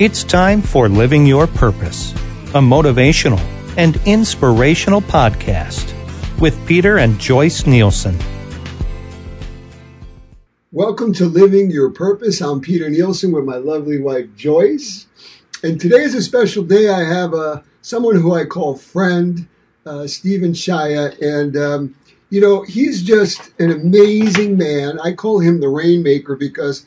It's time for Living Your Purpose, a motivational and inspirational podcast with Peter and Joyce Nielsen. Welcome to Living Your Purpose. I'm Peter Nielsen with my lovely wife Joyce. And today is a special day. I have uh, someone who I call friend, uh, Stephen Shaya. And, um, you know, he's just an amazing man. I call him the Rainmaker because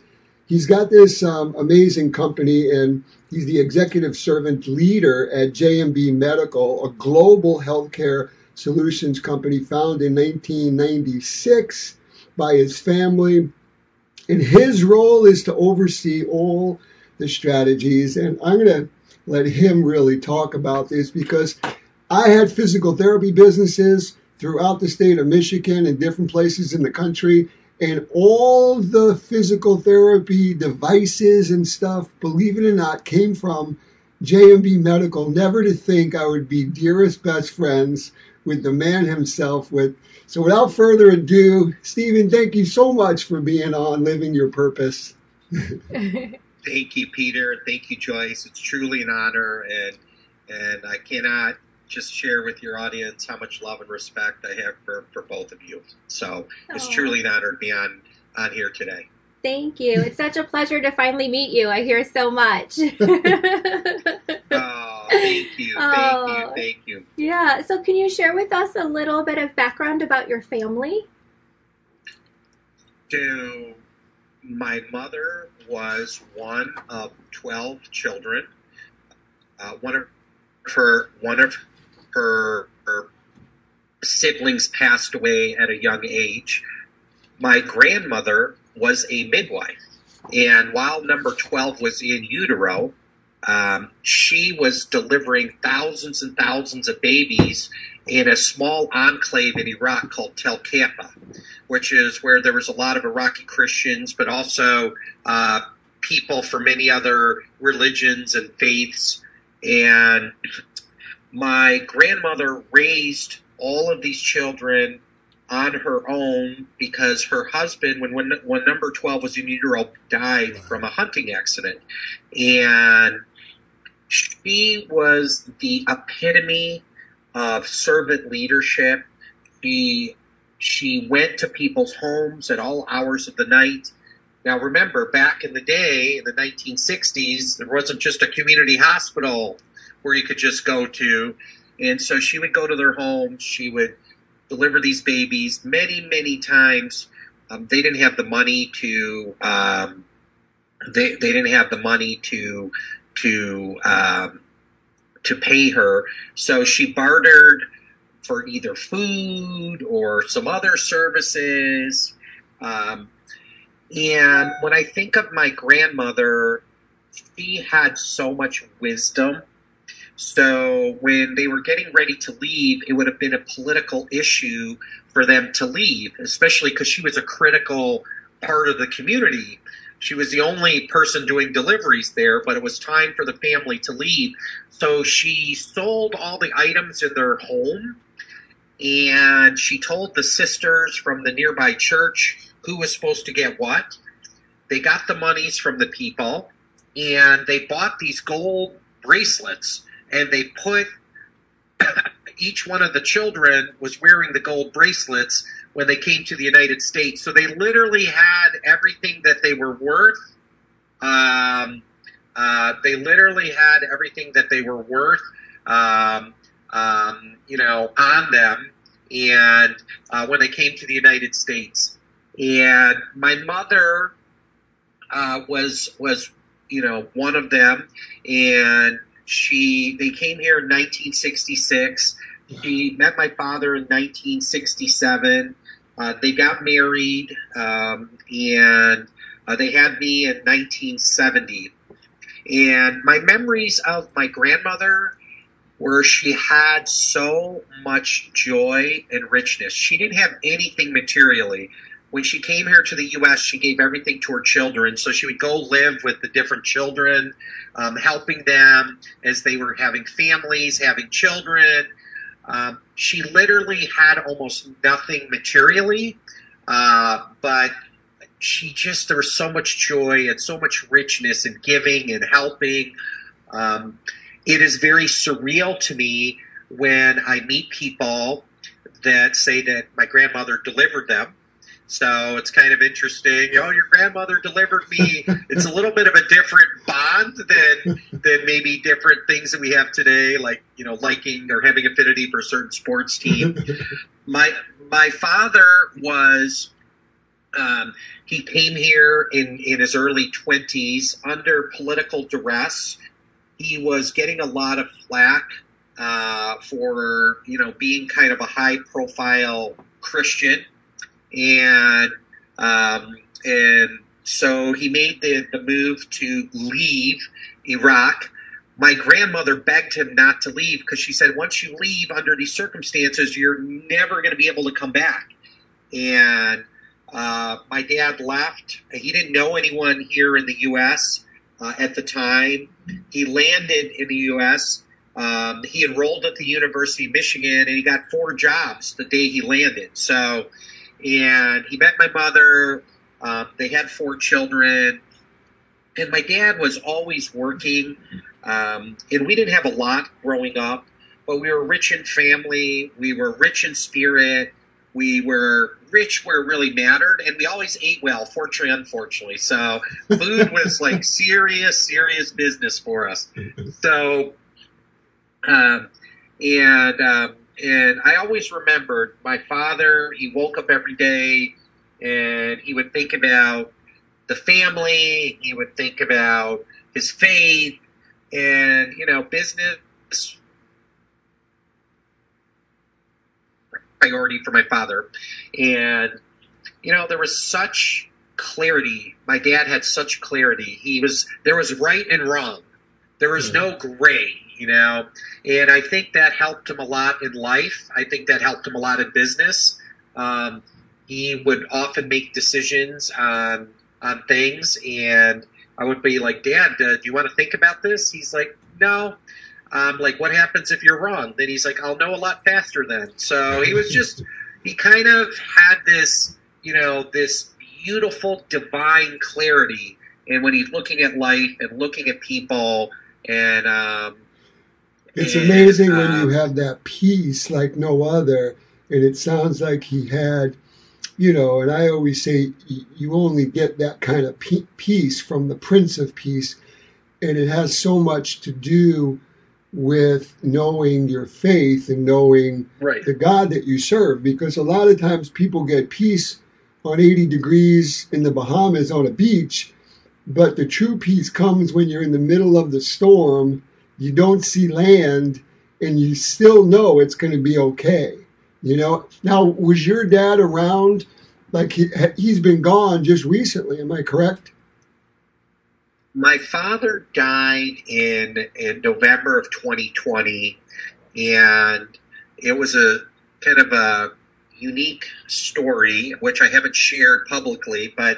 he's got this um, amazing company and he's the executive servant leader at J&B Medical, a global healthcare solutions company founded in 1996 by his family and his role is to oversee all the strategies. And I'm going to let him really talk about this because I had physical therapy businesses throughout the state of Michigan and different places in the country. And all the physical therapy devices and stuff, believe it or not, came from J&B Medical. Never to think I would be dearest best friends with the man himself, with so without further ado, Stephen, thank you so much for being on Living Your Purpose. thank you, Peter. Thank you, Joyce. It's truly an honor, and and I cannot just share with your audience how much love and respect I have for, for both So it's truly an honor to be on on here today. Thank you. It's such a pleasure to finally meet you. I hear so much. oh, thank you. Thank oh, you. Thank you. Yeah. So, can you share with us a little bit of background about your family? So, my mother was one of 12 children. Uh, one of her one of her, her siblings passed away at a young age. My grandmother was a midwife. And while number 12 was in utero, um, she was delivering thousands and thousands of babies in a small enclave in Iraq called Tel Keppe, which is where there was a lot of Iraqi Christians, but also uh, people from many other religions and faiths. And my grandmother raised all of these children on her own because her husband, when when, when number twelve was in utero, died from a hunting accident, and she was the epitome of servant leadership. She she went to people's homes at all hours of the night. Now, remember, back in the day, in the 1960s, there wasn't just a community hospital where you could just go to. And so she would go to their homes. She would deliver these babies many, many times. Um, they didn't have the money to. Um, they they didn't have the money to to um, to pay her, so she bartered for either food or some other services. Um, and when I think of my grandmother, she had so much wisdom so when they were getting ready to leave, it would have been a political issue for them to leave, especially because she was a critical part of the community. She was the only person doing deliveries there, but it was time for the family to leave. So she sold all the items in their home and she told the sisters from the nearby church who was supposed to get what. They got the monies from the people and they bought these gold bracelets and they put each one of the children was wearing the gold bracelets when they came to the United States. So they literally had everything that they were worth. Um, uh, they literally had everything that they were worth, um, um, you know, on them. And uh, when they came to the United States, and my mother uh, was was you know one of them, and she they came here in 1966. She met my father in 1967. Uh, they got married, um, and uh, they had me in 1970. And my memories of my grandmother were she had so much joy and richness. She didn't have anything materially when she came here to the U.S., she gave everything to her children. So she would go live with the different children, um, helping them as they were having families, having children. Um, she literally had almost nothing materially, uh, but she just there was so much joy and so much richness in giving and helping. Um, it is very surreal to me when I meet people that say that my grandmother delivered them. So it's kind of interesting. Oh, your grandmother delivered me. It's a little bit of a different bond than than maybe different things that we have today, like you know, liking or having affinity for a certain sports team. my my father was um, he came here in in his early twenties under political duress. He was getting a lot of flack uh, for you know being kind of a high profile Christian, and um, and so he made the, the move to leave Iraq. My grandmother begged him not to leave because she said once you leave under these circumstances, you're never going to be able to come back. And uh, my dad left. He didn't know anyone here in the U.S. Uh, at the time. He landed in the U.S. Um, he enrolled at the University of Michigan and he got four jobs the day he landed. So, and he met my mother. Um, they had four children. And my dad was always working. Um, and we didn't have a lot growing up, but we were rich in family. We were rich in spirit. We were rich where it really mattered, and we always ate well, fortunately, unfortunately. So food was like serious, serious business for us. So um, and um, and I always remembered my father. He woke up every day, and he would think about the family. He would think about his faith, and you know, business priority for my father. And you know, there was such clarity. My dad had such clarity. He was there was right and wrong. There was hmm. no gray you know. And I think that helped him a lot in life. I think that helped him a lot in business. Um, he would often make decisions on on things, and I would be like, "Dad, uh, do you want to think about this?" He's like, "No." I'm like, "What happens if you're wrong?" Then he's like, "I'll know a lot faster then." So he was just he kind of had this, you know, this beautiful divine clarity, and when he's looking at life and looking at people and um, it's amazing when you uh, have that peace like no other. And it sounds like he had, you know, and I always say you only get that kind of peace from the Prince of Peace. And it has so much to do with knowing your faith and knowing right. the God that you serve. Because a lot of times people get peace on 80 degrees in the Bahamas on a beach, but the true peace comes when you're in the middle of the storm you don't see land and you still know it's going to be okay. You know, now was your dad around? Like he, he's been gone just recently. Am I correct? My father died in in November of 2020, and it was a kind of a unique story, which I haven't shared publicly. But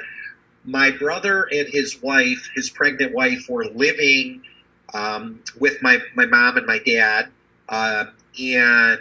my brother and his wife, his pregnant wife, were living um, with my, my mom and my dad, uh, and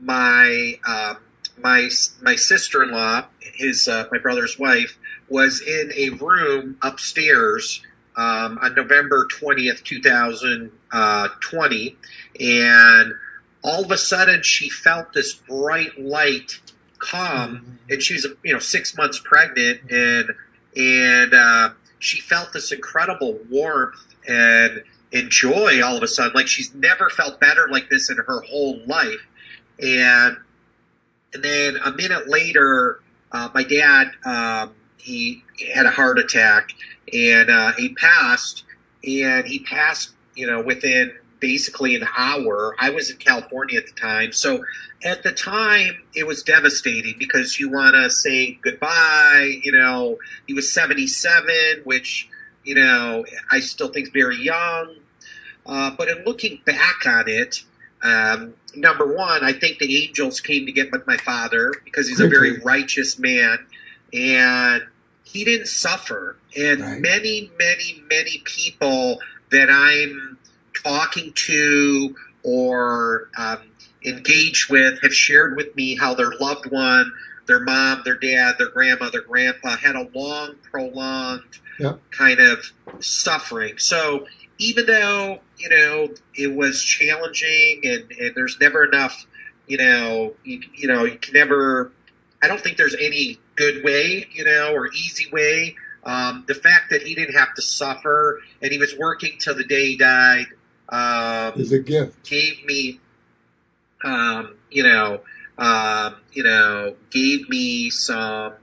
my uh, my my sister in law, his uh, my brother's wife, was in a room upstairs um, on November twentieth, two thousand uh, twenty, and all of a sudden she felt this bright light come, mm-hmm. and she was you know six months pregnant, and and uh, she felt this incredible warmth and enjoy all of a sudden. Like she's never felt better like this in her whole life. And and then a minute later, uh, my dad um, he had a heart attack and uh, he passed. And he passed, you know, within basically an hour. I was in California at the time, so at the time it was devastating because you want to say goodbye. You know, he was seventy seven, which you know I still think is very young. Uh, but in looking back on it, um, number one, I think the angels came to get my father because he's a very righteous man, and he didn't suffer. And right. many, many, many people that I'm talking to or um, engaged with have shared with me how their loved one, their mom, their dad, their grandma, their grandpa had a long, prolonged Yep. kind of suffering. So even though you know it was challenging and, and there's never enough, you know, you, you know, you can never. I don't think there's any good way, you know, or easy way. Um, the fact that he didn't have to suffer and he was working till the day he died um, Is a gift. gave me, um, you know, um, you know, gave me some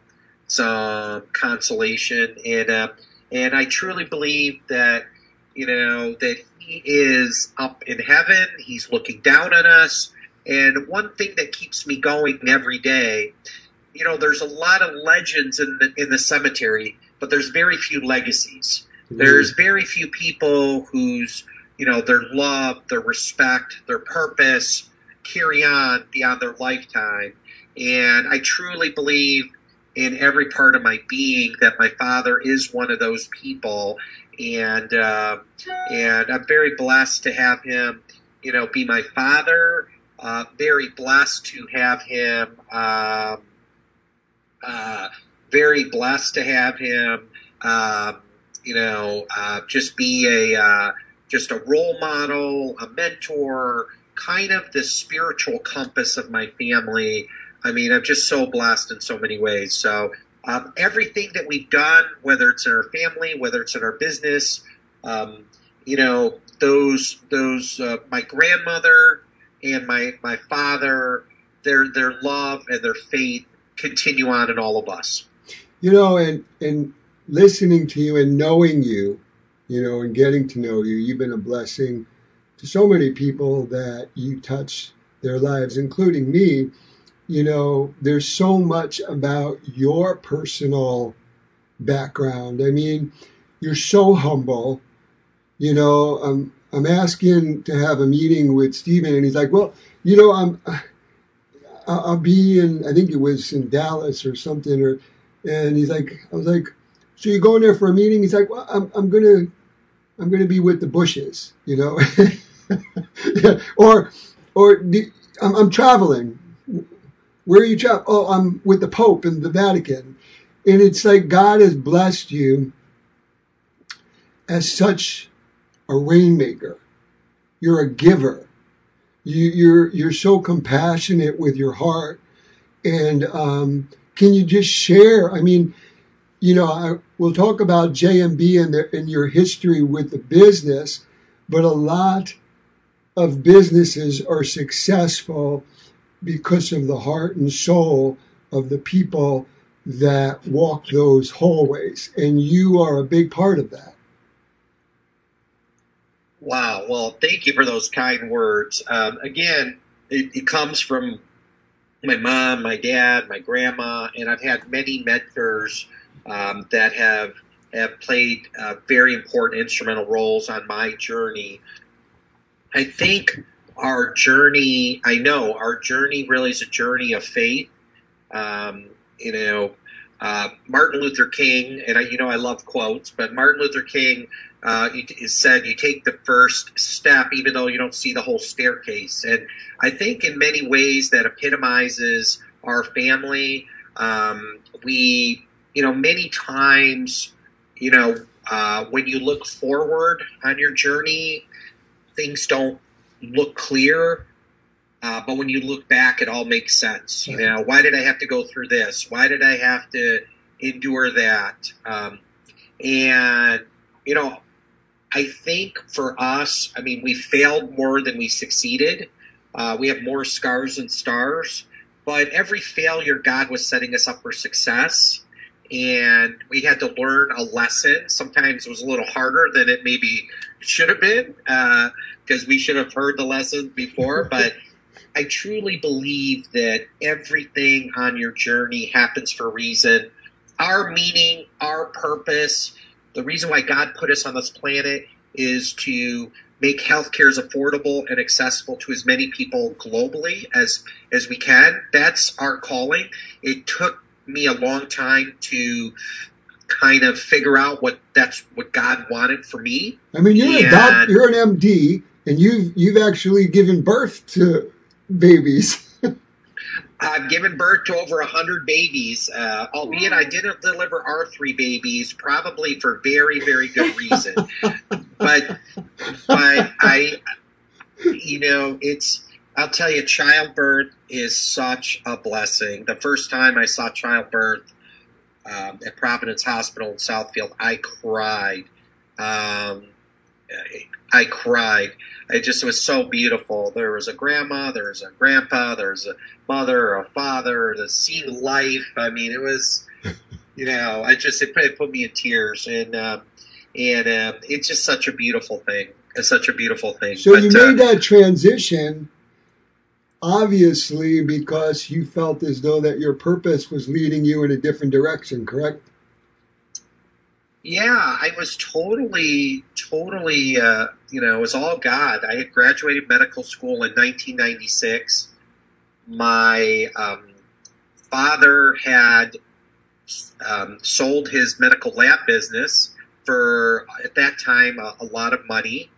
some consolation, and uh, and I truly believe that you know that he is up in heaven. He's looking down on us, and one thing that keeps me going every day, you know, there's a lot of legends in the in the cemetery, but there's very few legacies. There's mm. very few people whose you know their love, their respect, their purpose carry on beyond their lifetime. And I truly believe in every part of my being that my father is one of those people, and uh, and I'm very blessed to have him, you know, be my father. Uh, very blessed to have him. Um, uh, very blessed to have him. Um, you know, uh, just be a uh, just a role model, a mentor, kind of the spiritual compass of my family. I mean, I'm just so blessed in so many ways. So um, everything that we've done, whether it's in our family, whether it's in our business, um, you know, those those uh, my grandmother and my my father, their their love and their faith continue on in all of us. You know, and and listening to you and knowing you, you know, and getting to know you, you've been a blessing to so many people that you touch their lives, including me. You know, there's so much about your personal background. I mean, you're so humble. You know, I'm I'm asking to have a meeting with Stephen, and he's like, "Well, you know, I'm I'll be in. I think it was in Dallas or something, or." And he's like, "I was like, so you're going there for a meeting?" He's like, "Well, I'm I'm gonna I'm gonna be with the Bushes, you know." Yeah, or or the, I'm, I'm traveling. Where are you traveling? Oh, I'm with the Pope in the Vatican, and it's like God has blessed you as such a rainmaker. You're a giver. You, you're you're so compassionate with your heart, and um, can you just share? I mean, you know, I, we'll talk about J&B and, the, and your history with the business, but a lot of businesses are successful because of the heart and soul of the people that walk those hallways, and you are a big part of that. Wow. Well, thank you for those kind words. Um, again, it, it comes from my mom, my dad, my grandma, and I've had many mentors um, that have have played uh, very important instrumental roles on my journey. I think our journey, I know our journey really is a journey of faith. Um, you know, uh, Martin Luther King, and I, you know, I love quotes, but Martin Luther King uh, said, "You take the first step, even though you don't see the whole staircase." And I think, in many ways, that epitomizes our family. Um, we, you know, many times, you know, uh, when you look forward on your journey, things don't look clear. Uh, but when you look back, it all makes sense. You know, why did I have to go through this? Why did I have to endure that? Um, and you know, I think for us, I mean, we failed more than we succeeded. Uh, we have more scars than stars, but every failure, God was setting us up for success. And we had to learn a lesson. Sometimes it was a little harder than it maybe should have been because uh, we should have heard the lesson before. But I truly believe that everything on your journey happens for a reason. Our meaning, our purpose, the reason why God put us on this planet is to make healthcare as affordable and accessible to as many people globally as as we can. That's our calling. It took me a long time to kind of figure out what that's what God wanted for me. I mean, you're a doc, you're an MD, and you've you've actually given birth to babies. I've given birth to over a hundred babies, uh, albeit I didn't deliver our three babies, probably for very, very good reason. but, but I, you know, it's. I'll tell you, childbirth is such a blessing. The first time I saw childbirth um, at Providence Hospital in Southfield, I cried. Um, I cried. It just was so beautiful. There was a grandma, there was a grandpa, there was a mother, a father, to see life. I mean, it was, you know, I just it, it put me in tears, and um, and um, it's just such a beautiful thing. It's such a beautiful thing. So but, you made uh, that transition, obviously, because you felt as though that your purpose was leading you in a different direction. Correct? Yeah, I was totally, totally, uh, you know, it was all God. I had graduated medical school in 1996. My um, father had um, sold his medical lab business for, at that time, a, a lot of money.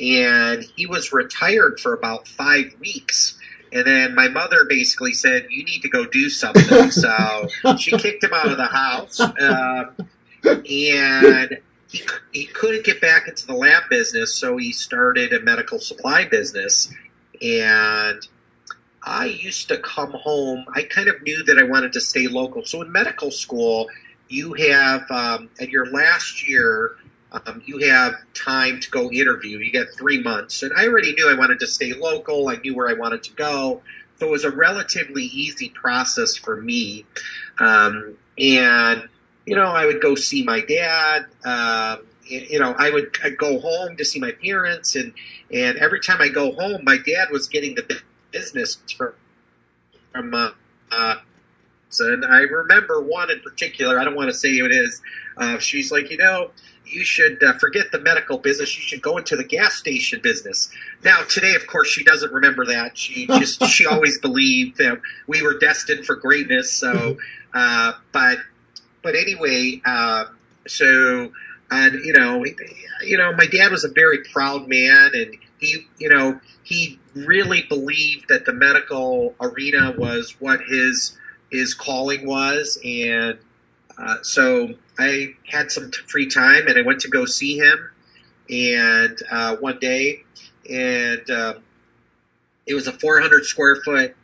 And he was retired for about five weeks. And then my mother basically said, "You need to go do something." so she kicked him out of the house. Uh, and he, he couldn't get back into the lab business, so he started a medical supply business. And I used to come home. I kind of knew that I wanted to stay local. So in medical school, you have um, at your last year, um, you have time to go interview. You get three months, and I already knew I wanted to stay local. I knew where I wanted to go, so it was a relatively easy process for me. Um, and you know, I would go see my dad. Um, you know, I would I'd go home to see my parents, and and every time I go home, my dad was getting the business from from. Uh, uh, and I remember one in particular. I don't want to say who it is. Uh, she's like, you know, you should uh, forget the medical business. You should go into the gas station business. Now, today, of course, she doesn't remember that. She just she always believed that we were destined for greatness. So, uh, but but anyway, uh, so and you know, you know, my dad was a very proud man, and he, you know, he really believed that the medical arena was what his his calling was, and uh, so I had some free time, and I went to go see him, and uh, one day, and um, it was a 400 square foot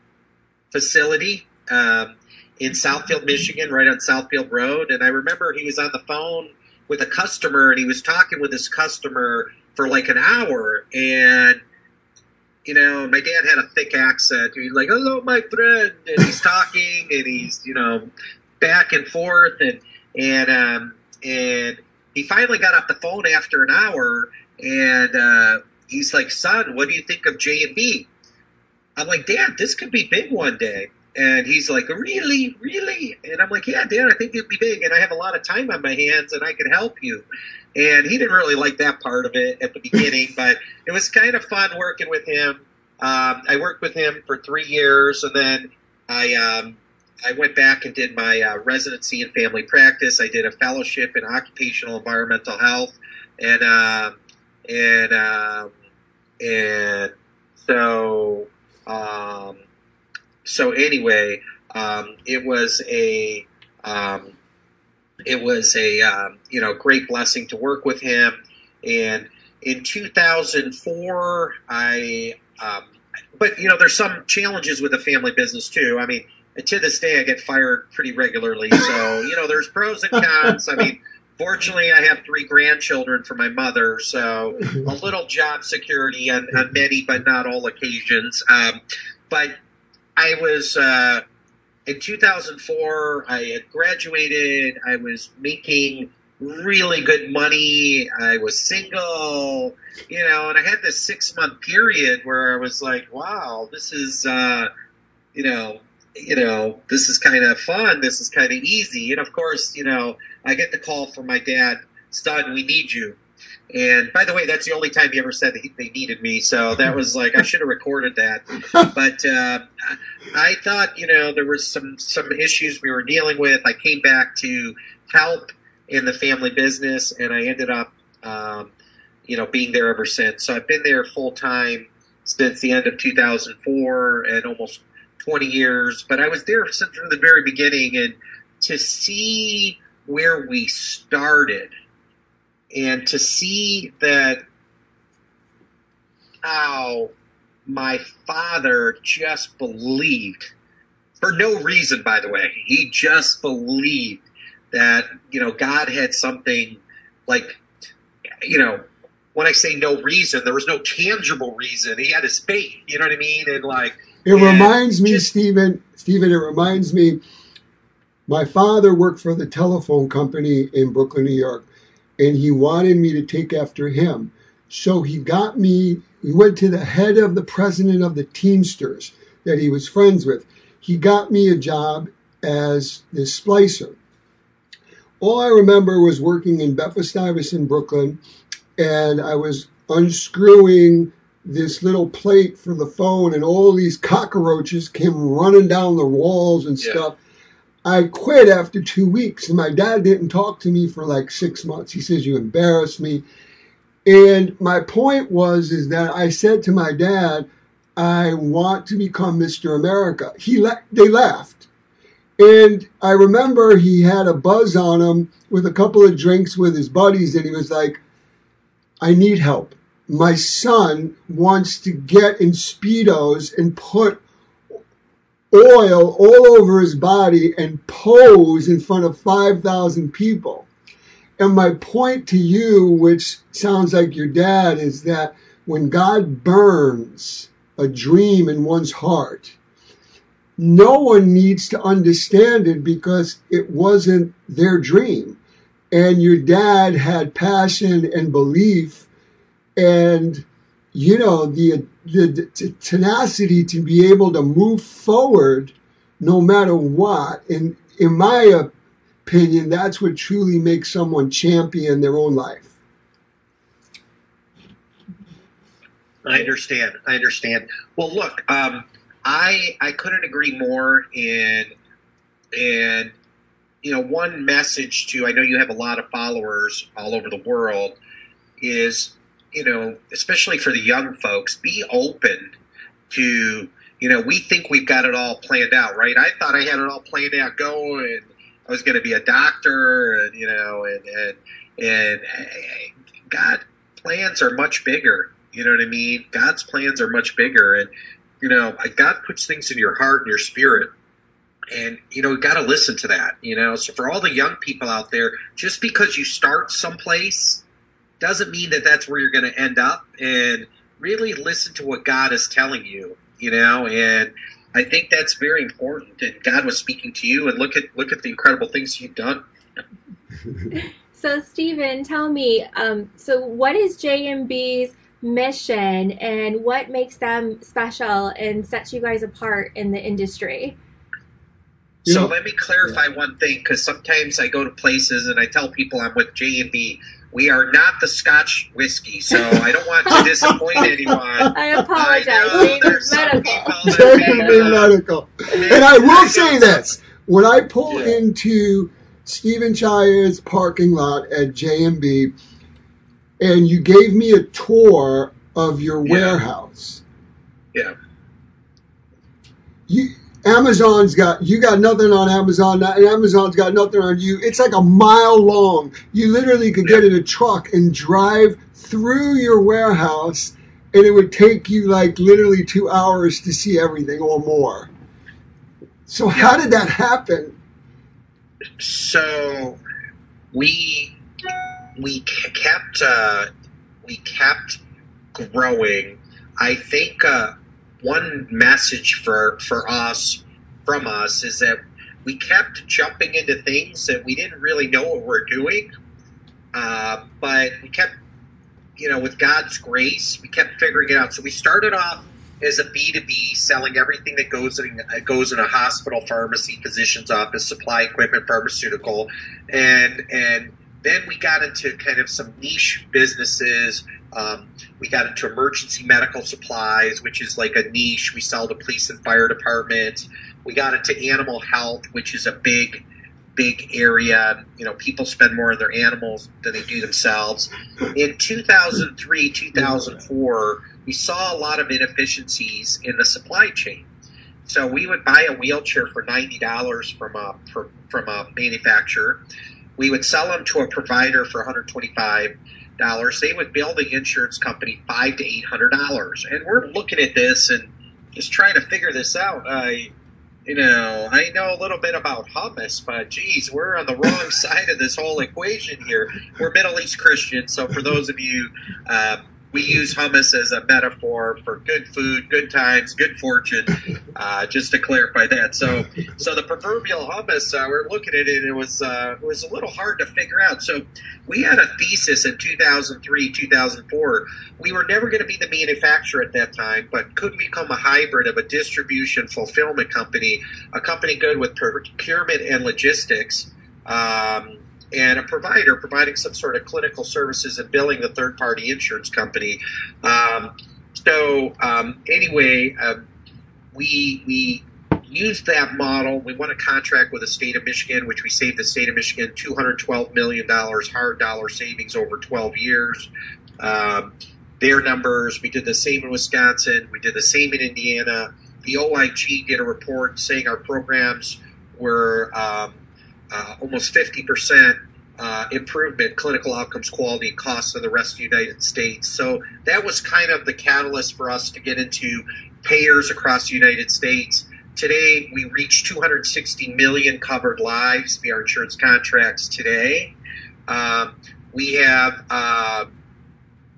facility. Um, in Southfield, Michigan, right on Southfield Road. And I remember he was on the phone with a customer and he was talking with his customer for like an hour. And, you know, my dad had a thick accent. He's like, hello, my friend. And he's talking and he's, you know, back and forth. And, and, um, and he finally got off the phone after an hour and, uh, he's like, son, what do you think of J and B? I'm like, Dad, this could be big one day. And he's like, really, really? And I'm like, yeah, dad I think it'd be big, and I have a lot of time on my hands, and I could help you. And he didn't really like that part of it at the beginning, but it was kind of fun working with him. Um, I worked with him for three years, and then I um, I went back and did my uh, residency in family practice. I did a fellowship in occupational environmental health, and uh, and um, and so um, so anyway, um, it was a um, it was a um, you know great blessing to work with him. And in 2004, I but you know there's some challenges with a family business too. I mean, to this day, I get fired pretty regularly. So you know there's pros and cons. I mean. Fortunately, I have three grandchildren for my mother, so a little job security on, on many, but not all occasions. Um, but I was uh, in 2004. I had graduated. I was making really good money. I was single, you know, and I had this six month period where I was like, wow, this is, uh, you know, you know, this is kind of fun. This is kind of easy. And of course, you know, I get the call from my dad, son, we need you. And by the way, that's the only time he ever said that they needed me. So that was like I should have recorded that. But uh, I thought, you know, there was some some issues we were dealing with. I came back to help in the family business, and I ended up, um, you know, being there ever since. So I've been there full time since the end of 2004, and almost 20 years, but I was there since from the very beginning, and to see where we started, and to see that how my father just believed for no reason by the way he just believed that you know god had something like you know when i say no reason there was no tangible reason. He had his faith you know what i mean? And like it and reminds me just- stephen stephen it reminds me my father worked for the telephone company in brooklyn new york and he wanted me to take after him. So he got me he went to the head of the president of the teamsters that he was friends with. He got me a job as this splicer. All i remember was working in bedford stuyvesant brooklyn and i was unscrewing this little plate for the phone and all these cockroaches came running down the walls and Yeah. stuff I quit after two weeks, and my dad didn't talk to me for like six months. He says, "You embarrassed me." And my point was is that I said to my dad, "I want to become Mr. America." He le- they laughed, and I remember he had a buzz on him with a couple of drinks with his buddies, and he was like, "I need help. My son wants to get in speedos and put." oil all over his body and pose in front of 5,000 people. And my point to you, which sounds like your dad, is that when God burns a dream in one's heart, no one needs to understand it because it wasn't their dream. And your dad had passion and belief and you know the, the, tenacity to be able to move forward no matter what and in my opinion that's what truly makes someone champion their own life I understand. I understand. Well, look, um, I I couldn't agree more. And and you know, one message to I know you have a lot of followers all over the world is you know, especially for the young folks, be open to you know, we think we've got it all planned out, right? I thought I had it all planned out going. I was going to be a doctor, and you know, and and and God plans are much bigger. You know what I mean? God's plans are much bigger, and you know, God puts things in your heart and your spirit, and you know, you got to listen to that. You know, so for all the young people out there, just because you start someplace doesn't mean that that's where you're going to end up, and really listen to what God is telling you. You know, and I think that's very important. And God was speaking to you, and look at look at the incredible things you've done. So, Stephen, tell me, um, so what is J&B's mission and what makes them special and sets you guys apart in the industry? So let me clarify one thing, because sometimes I go to places and I tell people I'm with J and B. We are not the Scotch whiskey, so I don't want to disappoint anyone. I apologize. I know Maybe there's some medical. people that Taking may, uh, medical. And I will say this: when I pull Yeah. into Stephen Shaya's parking lot at J&B, and you gave me a tour of your Yeah. warehouse, Yeah. you Amazon's got you got nothing on Amazon, and Amazon's got nothing on you. It's like a mile long. You literally could get in a truck and drive through your warehouse, and it would take you like literally two hours to see everything or more. So how did that happen? So we we kept uh, we kept growing. I think uh, one message for for us from us is that we kept jumping into things that we didn't really know what we're doing, uh, but we kept you know with God's grace we kept figuring it out. So we started off as a B2B, selling everything that goes in uh, goes in a hospital, pharmacy, physician's office, supply equipment, pharmaceutical, and and then we got into kind of some niche businesses. Um, we got into emergency medical supplies, which is like a niche. We sell to police and fire department. We got into animal health, which is a big, big area. You know, people spend more on their animals than they do themselves. In 2003, 2004, we saw a lot of inefficiencies in the supply chain. so we would buy a wheelchair for ninety dollars from a for, from a manufacturer. We would sell them to a provider for one hundred twenty five dollars. They would bill the insurance company five to eight hundred dollars, and we're looking at this and just trying to figure this out. I, you know, I know a little bit about hummus, but geez, we're on the wrong side of this whole equation here. We're Middle East Christians, so for those of you. Uh, we use hummus as a metaphor for good food, good times, good fortune. Uh, just to clarify that, so so the proverbial hummus, uh, we're looking at it. It was uh, it was a little hard to figure out. So we had a thesis in 2003, 2004. We were never going to be the manufacturer at that time, but could become a hybrid of a distribution fulfillment company, a company good with procurement and logistics. Um, and a provider providing some sort of clinical services and billing the third party insurance company. Um, so, um, anyway, uh, we, we used that model. We won a contract with the state of Michigan, which we saved the state of Michigan $212 million hard dollar savings over 12 years. Um, their numbers, we did the same in Wisconsin, we did the same in Indiana. The OIG did a report saying our programs were um, uh, almost 50% uh, improvement, clinical outcomes, quality, costs in the rest of the United States. So that was kind of the catalyst for us to get into payers across the United States. Today, we reach 260 million covered lives via our insurance contracts today. Um, we have uh,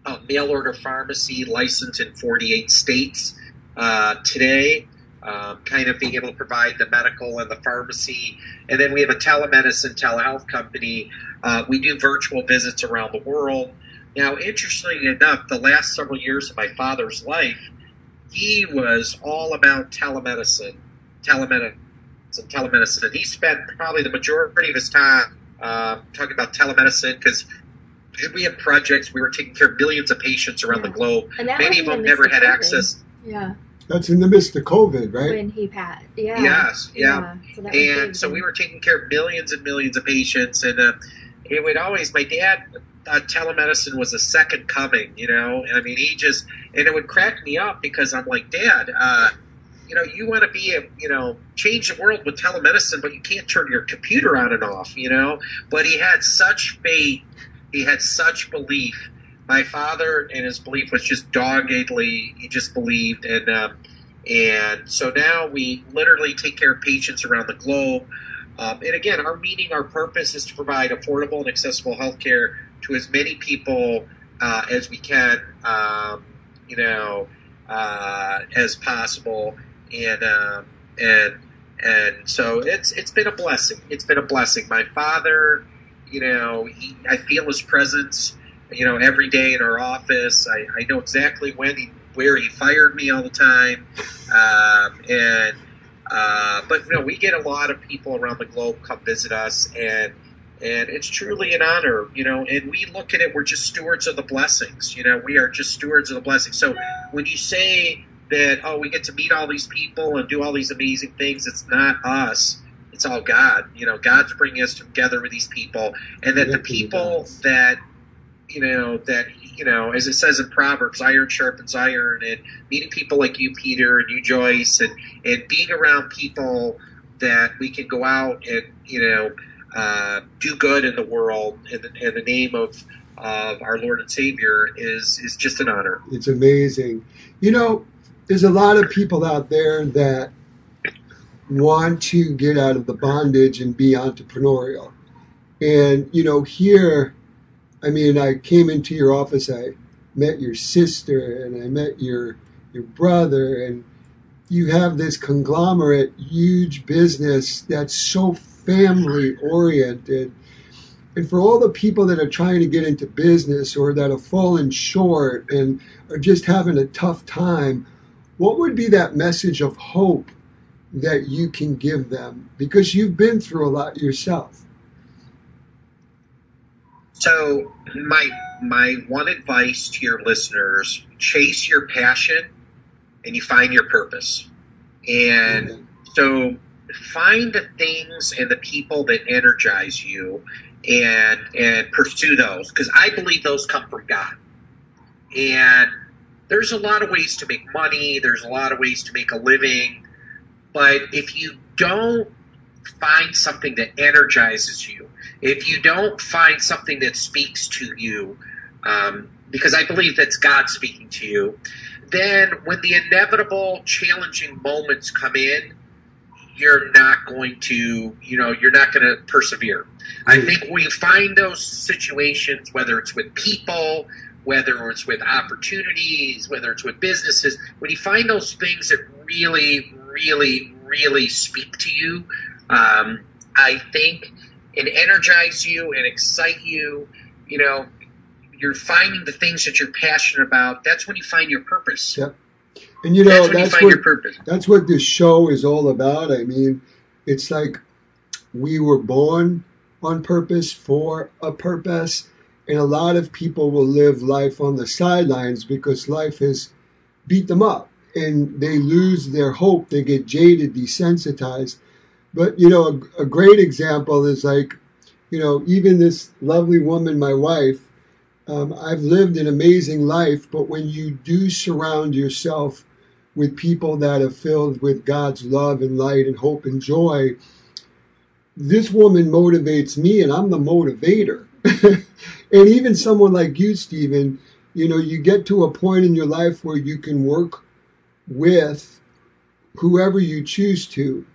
a mail order pharmacy licensed in 48 states uh, today um, kind of being able to provide the medical and the pharmacy. And then we have a telemedicine telehealth company. Uh, we do virtual visits around the world. Now, interestingly enough, the last several years of my father's life, he was all about telemedicine, telemedicine, telemedicine. He spent probably the majority of his time uh, talking about telemedicine because we had projects. We were taking care of millions of patients around yeah. the globe. Many of them never had access. Yeah. That's in the midst of COVID, right? When he passed, yeah. Yes, yeah. yeah. So and so we were taking care of millions and millions of patients, and uh, it would always. My dad thought telemedicine was a second coming. You know, And I mean, he just and it would crack me up because I'm like, Dad, uh, you know, you want to be a, you know, change the world with telemedicine, but you can't turn your computer on and off. You know, but he had such faith, he had such belief my father and his belief was just doggedly he just believed and um, and so now we literally take care of patients around the globe. Um, and again our meaning our purpose is to provide affordable and accessible health care to as many people uh, as we can um, you know uh, as possible. And um, and and so it's it's been a blessing. It's been a blessing. My father you know he, I feel his presence you know, every day in our office. I, I know exactly when he, where he fired me all the time. Um, and, uh, but you know, we get a lot of people around the globe come visit us and, and it's truly an honor, you know, and we look at it, we're just stewards of the blessings, you know, we are just stewards of the blessings. So when you say that, oh, we get to meet all these people and do all these amazing things, it's not us it's all God. You know, God's bringing us together with these people, and that the people that you know that you know as it says in proverbs iron sharpens iron and meeting people like you peter and you joyce and and being around people that we can go out and you know uh, do good in the world in the, in the name of of our lord and savior is is just an honor. It's amazing. You know there's a lot of people out there that want to get out of the bondage and be entrepreneurial. And you know here I mean, I came into your office, I met your sister, and I met your your brother, and you have this conglomerate, huge business that's so family oriented. And for all the people that are trying to get into business or that have fallen short and are just having a tough time, what would be that message of hope that you can give them? Because you've been through a lot yourself. So my my one advice to your listeners: chase your passion, and you find your purpose. And so find the things and the people that energize you, and and pursue those because I believe those come from God. And there's a lot of ways to make money. There's a lot of ways to make a living. But if you don't find something that energizes you, if you don't find something that speaks to you, um, because I believe that's God speaking to you, then when the inevitable challenging moments come in, you're not going to, you know, you're not going to persevere. I think when you find those situations, whether it's with people, whether it's with opportunities, whether it's with businesses, when you find those things that really, really, really speak to you, um, I think, and energize you and excite you, you know, you're finding the things that you're passionate about. That's when you find your purpose. Yep. And you know that's that's you find what your purpose. that's what this show is all about. I mean, it's like we were born on purpose for a purpose, and a lot of people will live life on the sidelines because life has beat them up and they lose their hope. They get jaded, desensitized. But you know, a, a great example is like, you know, even this lovely woman, my wife. Um, I've lived an amazing life, but when you do surround yourself with people that are filled with God's love and light and hope and joy, this woman motivates me, and I'm the motivator. and even someone like you, Stephen, you know, you get to a point in your life where you can work with whoever you choose to.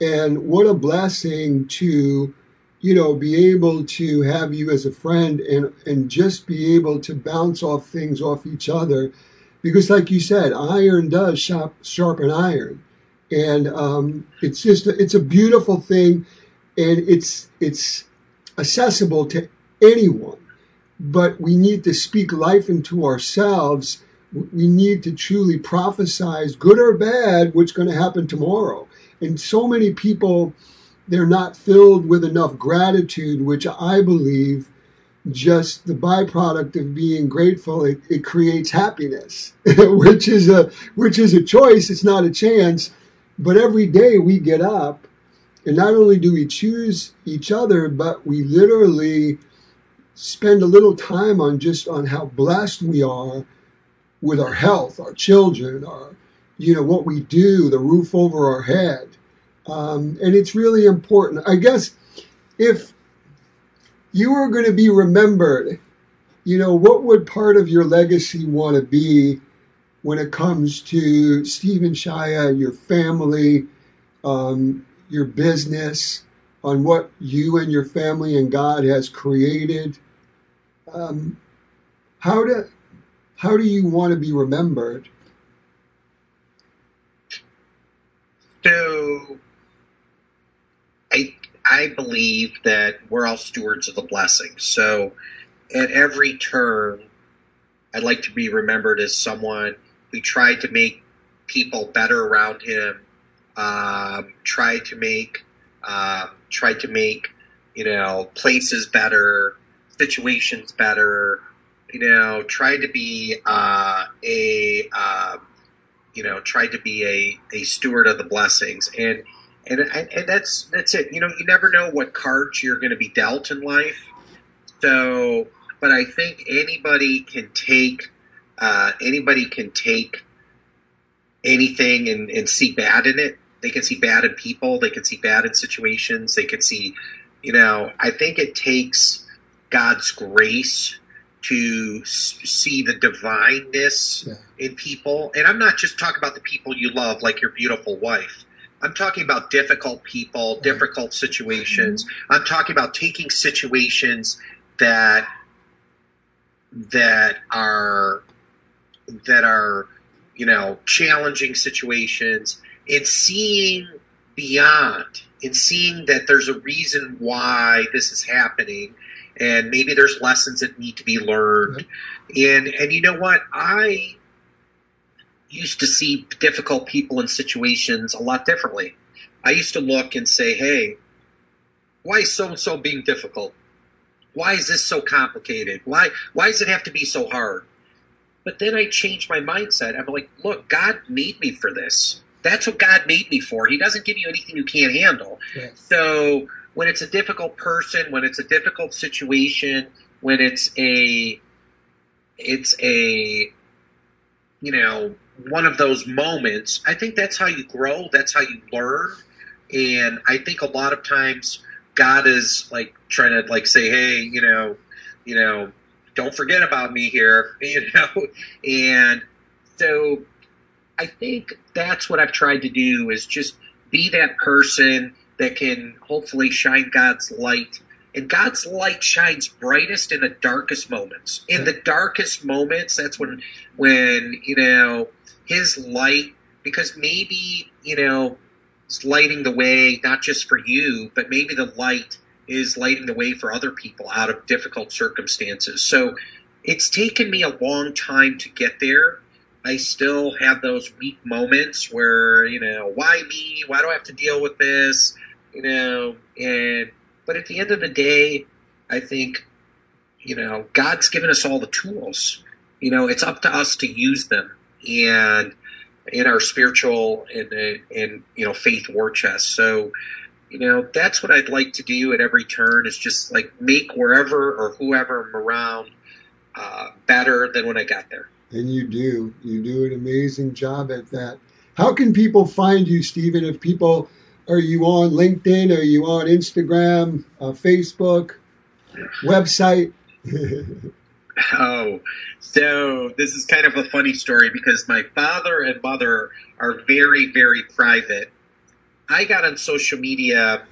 And what a blessing to, you know, be able to have you as a friend and, and just be able to bounce off things off each other. Because, like you said, iron does sharp, sharpen iron. And um, it's just, a, it's a beautiful thing. And it's, it's accessible to anyone. But we need to speak life into ourselves. We need to truly prophesize, good or bad, what's going to happen tomorrow. And so many people, they're not filled with enough gratitude, which I believe just the byproduct of being grateful, it, it creates happiness, which is a which is a choice. It's not a chance. But every day we get up, and not only do we choose each other, but we literally spend a little time on just on how blessed we are with our health, our children, our you know what we do, the roof over our head, um, and it's really important. I guess if you were going to be remembered, you know what would part of your legacy want to be when it comes to Stephen Shaya, your family, um, your business, on what you and your family and God has created. Um, how do how do you want to be remembered? So, I I believe that we're all stewards of the blessing. So, at every turn, I'd like to be remembered as someone who tried to make people better around him, um, tried to make um, tried to make you know places better, situations better. You know, tried to be uh, a um, you know tried to be a, a steward of the blessings and and and that's that's it. You know, you never know what cards you're going to be dealt in life. So, but I think anybody can take uh, anybody can take anything and, and see bad in it. They can see bad in people. They can see bad in situations. They can see, you know. I think it takes God's grace to see the divineness Yeah. in people. And I'm not just talking about the people you love, like your beautiful wife. I'm talking about difficult people, difficult situations. I'm talking about taking situations that that are that are you know challenging situations and seeing beyond and seeing that there's a reason why this is happening and maybe there's lessons that need to be learned. And and you know what? I used to see difficult people in situations a lot differently. I used to look and say hey why is so and so being difficult? Why is this so complicated? Why why does it have to be so hard? But then i changed my mindset. I'm like look god made me for this. That's what god made me for. He doesn't give you anything you can't handle. Yes. so when it's a difficult person, when it's a difficult situation, when it's a it's a you know one of those moments. I think that's how you grow. That's how you learn. And I think a lot of times God is like trying to like say, hey, you know, you know, don't forget about me here, you know. And so I think that's what I've tried to do is just be that person that can hopefully shine God's light. And God's light shines brightest in the darkest moments. In the darkest moments, that's when when, you know, his light because maybe, you know, it's lighting the way not just for you, but maybe the light is lighting the way for other people out of difficult circumstances. So it's taken me a long time to get there. I still have those weak moments where, you know, why me? Why do I have to deal with this? You know, and but at the end of the day, I think, you know, God's given us all the tools. You know, it's up to us to use them and in our spiritual and and you know faith war chest. So, you know, that's what I'd like to do at every turn is just like make wherever or whoever I'm around uh, better than when I got there. And you do. You do an amazing job at that. How can people find you, Stephen? If people are you on LinkedIn? Are you on Instagram, uh, Facebook, website? oh, so this is kind of a funny story because my father and mother are very, very private. I got on social media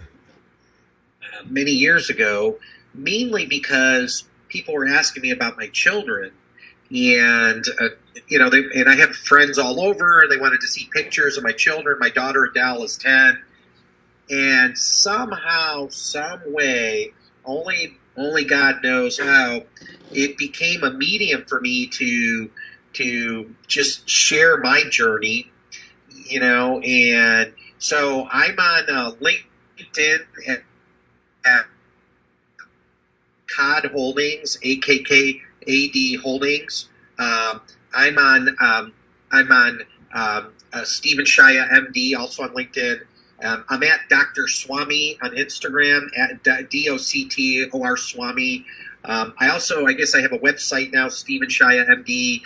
uh, many years ago, mainly because people were asking me about my children and uh, you know, they, and I have friends all over. And they wanted to see pictures of my children. My daughter Adele is ten, and somehow, some way, only only God knows how, it became a medium for me to to just share my journey, you know. And so I'm on uh, LinkedIn at, at COD Holdings, A K K A D Holdings. Um, I'm on um, I'm on um, uh, Stephen Shaya MD, also on LinkedIn. Um, I'm at Dr. Swami on Instagram at D O C T O R Swami. Um, I also, I guess, I have a website now, Stephen Shaya MD.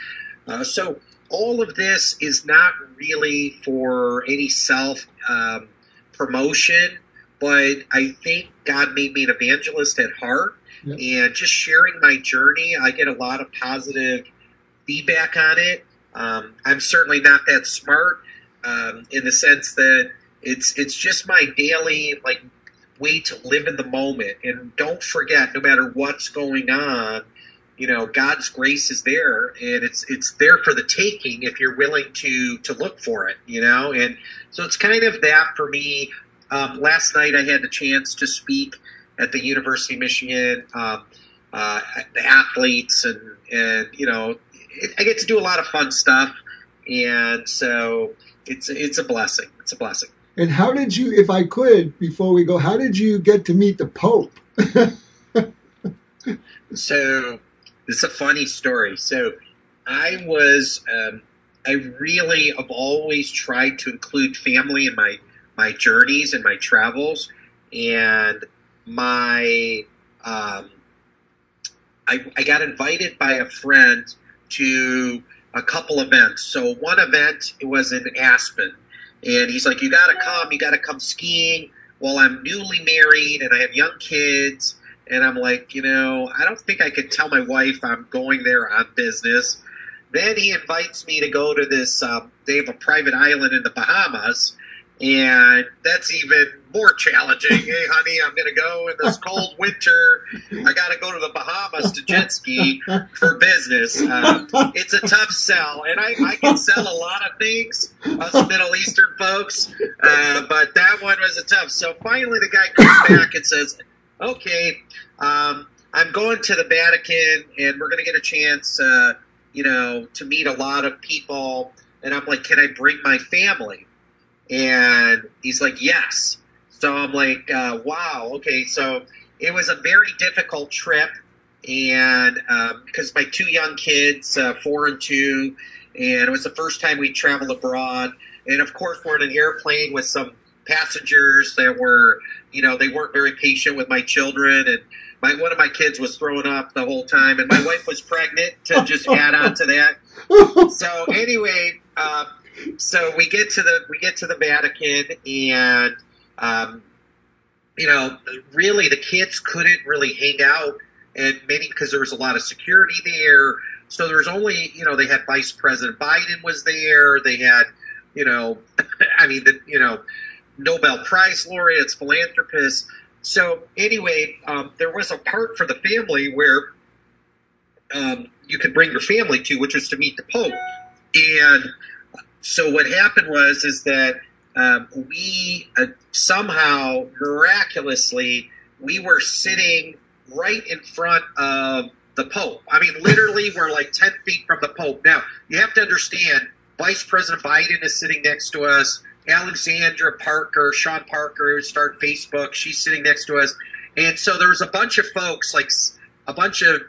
Uh, so all of this is not really for any self um, promotion, but I think God made me an evangelist at heart, yep. and just sharing my journey, I get a lot of positive feedback on it. Um, I'm certainly not that smart um, in the sense that it's it's just my daily like way to live in the moment. And don't forget no matter what's going on you know god's grace is there and it's it's there for the taking if you're willing to to look for it you know? And so it's kind of that for me. Um, last night i had the chance to speak at the university of michigan um, uh, the athletes and and you know it, i get to do a lot of fun stuff. And so it's it's a blessing. It's a blessing and how did you, if I could, before we go, how did you get to meet the Pope? so it's a funny story. So I was, um, I really have always tried to include family in my my journeys and my travels, and my um, I, I got invited by a friend to a couple events. So one event was in Aspen, and he's like, "You got to come. You got to come skiing." Well, I'm newly married and I have young kids, and I'm like, you know, I don't think I could tell my wife I'm going there on business. Then he invites me to go to this. Um, they have a private island in the Bahamas, and that's even more challenging. hey, honey, I'm going to go in this cold winter. I got to go to the Bahamas to jet ski for business. Uh, it's a tough sell, and I, I can sell a lot of things, us Middle Eastern folks, uh, but that one was a tough. So finally, the guy comes back and says, "Okay, um, I'm going to the Vatican, and we're going to get a chance, uh, you know, to meet a lot of people." And I'm like, "Can I bring my family?" And he's like, yes. So I'm like, uh, wow, okay. So it was a very difficult trip. And um, because my two young kids, uh, four and two, and it was the first time we traveled abroad. And of course, we're in an airplane with some passengers that were, you know, they weren't very patient with my children. And my one of my kids was throwing up the whole time, and my wife was pregnant to just add on to that. So anyway, um, so we get to the we get to the Vatican, and um, you know, really the kids couldn't really hang out, and maybe because there was a lot of security there. So there was only, you know, they had Vice President Biden was there. They had, you know, I mean, the, you know, Nobel Prize laureates, philanthropists. So anyway, um, there was a part for the family where um, you could bring your family to, which was to meet the Pope. And so what happened was is that um, we uh, somehow miraculously we were sitting right in front of the Pope. I mean, literally, we're like ten feet from the Pope. Now you have to understand, Vice President Biden is sitting next to us. Alexandra Parker, Sean Parker, who started Facebook, she's sitting next to us. And so there was a bunch of folks, like a bunch of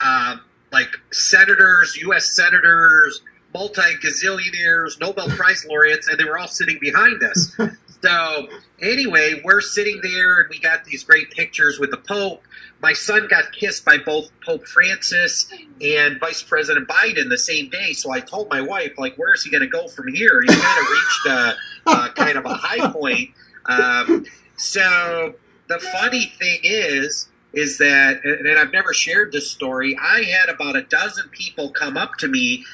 uh, like senators, U.S. senators, multi gazillionaires, Nobel Prize laureates, and they were all sitting behind us. so anyway, we're sitting there, and we got these great pictures with the Pope. My son got kissed by both Pope Francis and Vice President Biden the same day. So I told my wife, like, where is he going to go from here? He kind of reached a, a kind of a high point. Um, so the funny thing is, is that, and I've never shared this story. I had about a dozen people come up to me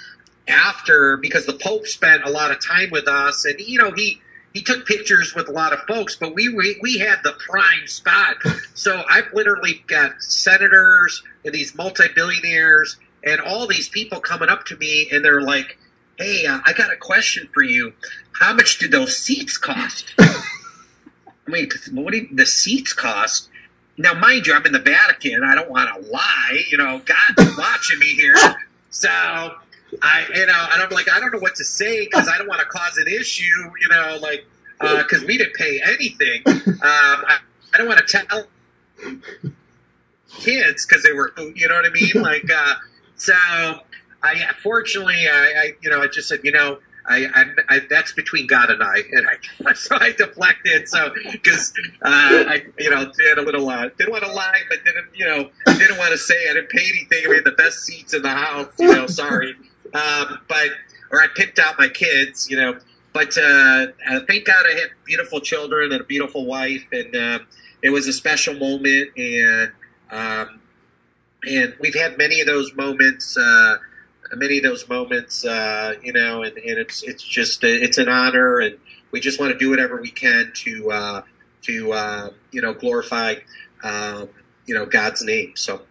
after because the Pope spent a lot of time with us, and you know he he took pictures with a lot of folks, but we we, we had the prime spot. So I've literally got senators and these multi billionaires and all these people coming up to me, and they're like, "Hey, uh, I got a question for you. How much do those seats cost?" I mean, what do you, the seats cost? Now, mind you, I'm in the Vatican. I don't want to lie. You know, God's watching me here. So I, you know, and I'm like, I don't know what to say because I don't want to cause an issue, you know, like, because uh, we didn't pay anything. Um, I, I don't want to tell kids because they were, you know what I mean? Like, uh, so I, fortunately, I, I, you know, I just said, you know, I, I, I, that's between God and I, and I so I deflected. So because uh, I, you know, did a little uh, didn't want to lie, but didn't you know didn't want to say I didn't pay anything. We had the best seats in the house. You know, sorry, um, but or I picked out my kids. You know, but uh, uh, thank God I had beautiful children and a beautiful wife, and uh, it was a special moment. And um, and we've had many of those moments. Uh, many of those moments, uh, you know, and, and it's it's just it's an honor, and we just want to do whatever we can to uh, to you know glorify um, you know God's name. So,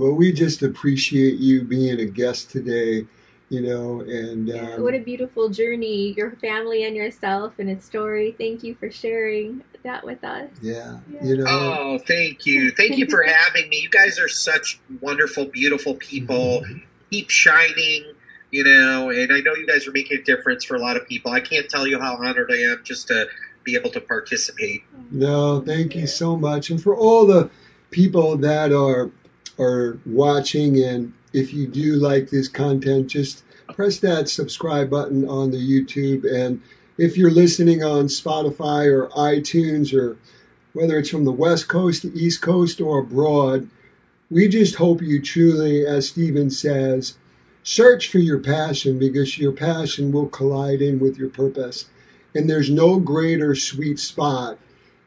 well, we just appreciate you being a guest today. You know, and um, what a beautiful journey, your family and yourself, and its story. Thank you for sharing that with us. Yeah, yeah. you know. Oh, thank you, thank you for having me. You guys are such wonderful, beautiful people. Mm-hmm keep shining, you know, and I know you guys are making a difference for a lot of people. I can't tell you how honored I am just to be able to participate. No, thank you so much. And for all the people that are are watching and if you do like this content, just press that subscribe button on the YouTube and if you're listening on Spotify or iTunes or whether it's from the West Coast, the East Coast, or abroad, we just hope you truly, as Stephen says, search for your passion because your passion will collide in with your purpose. And there's no greater sweet spot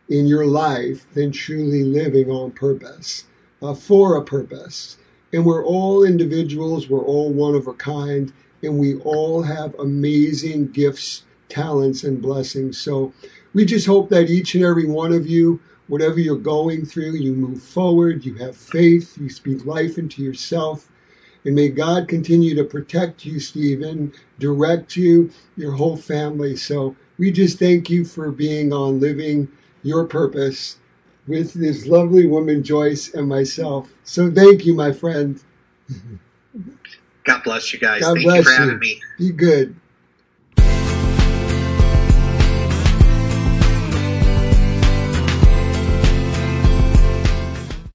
in your life than truly living on purpose, uh, for a purpose. And we're all individuals, we're all one of a kind, and we all have amazing gifts, talents, and blessings. So we just hope that each and every one of you whatever you're going through, you move forward, you have faith, you speak life into yourself. And may God continue to protect you, Stephen, direct you, your whole family. So we just thank you for being on Living Your Purpose with this lovely woman, Joyce, and myself. So thank you, my friend. God bless you guys. God thank bless you for having me. Be good.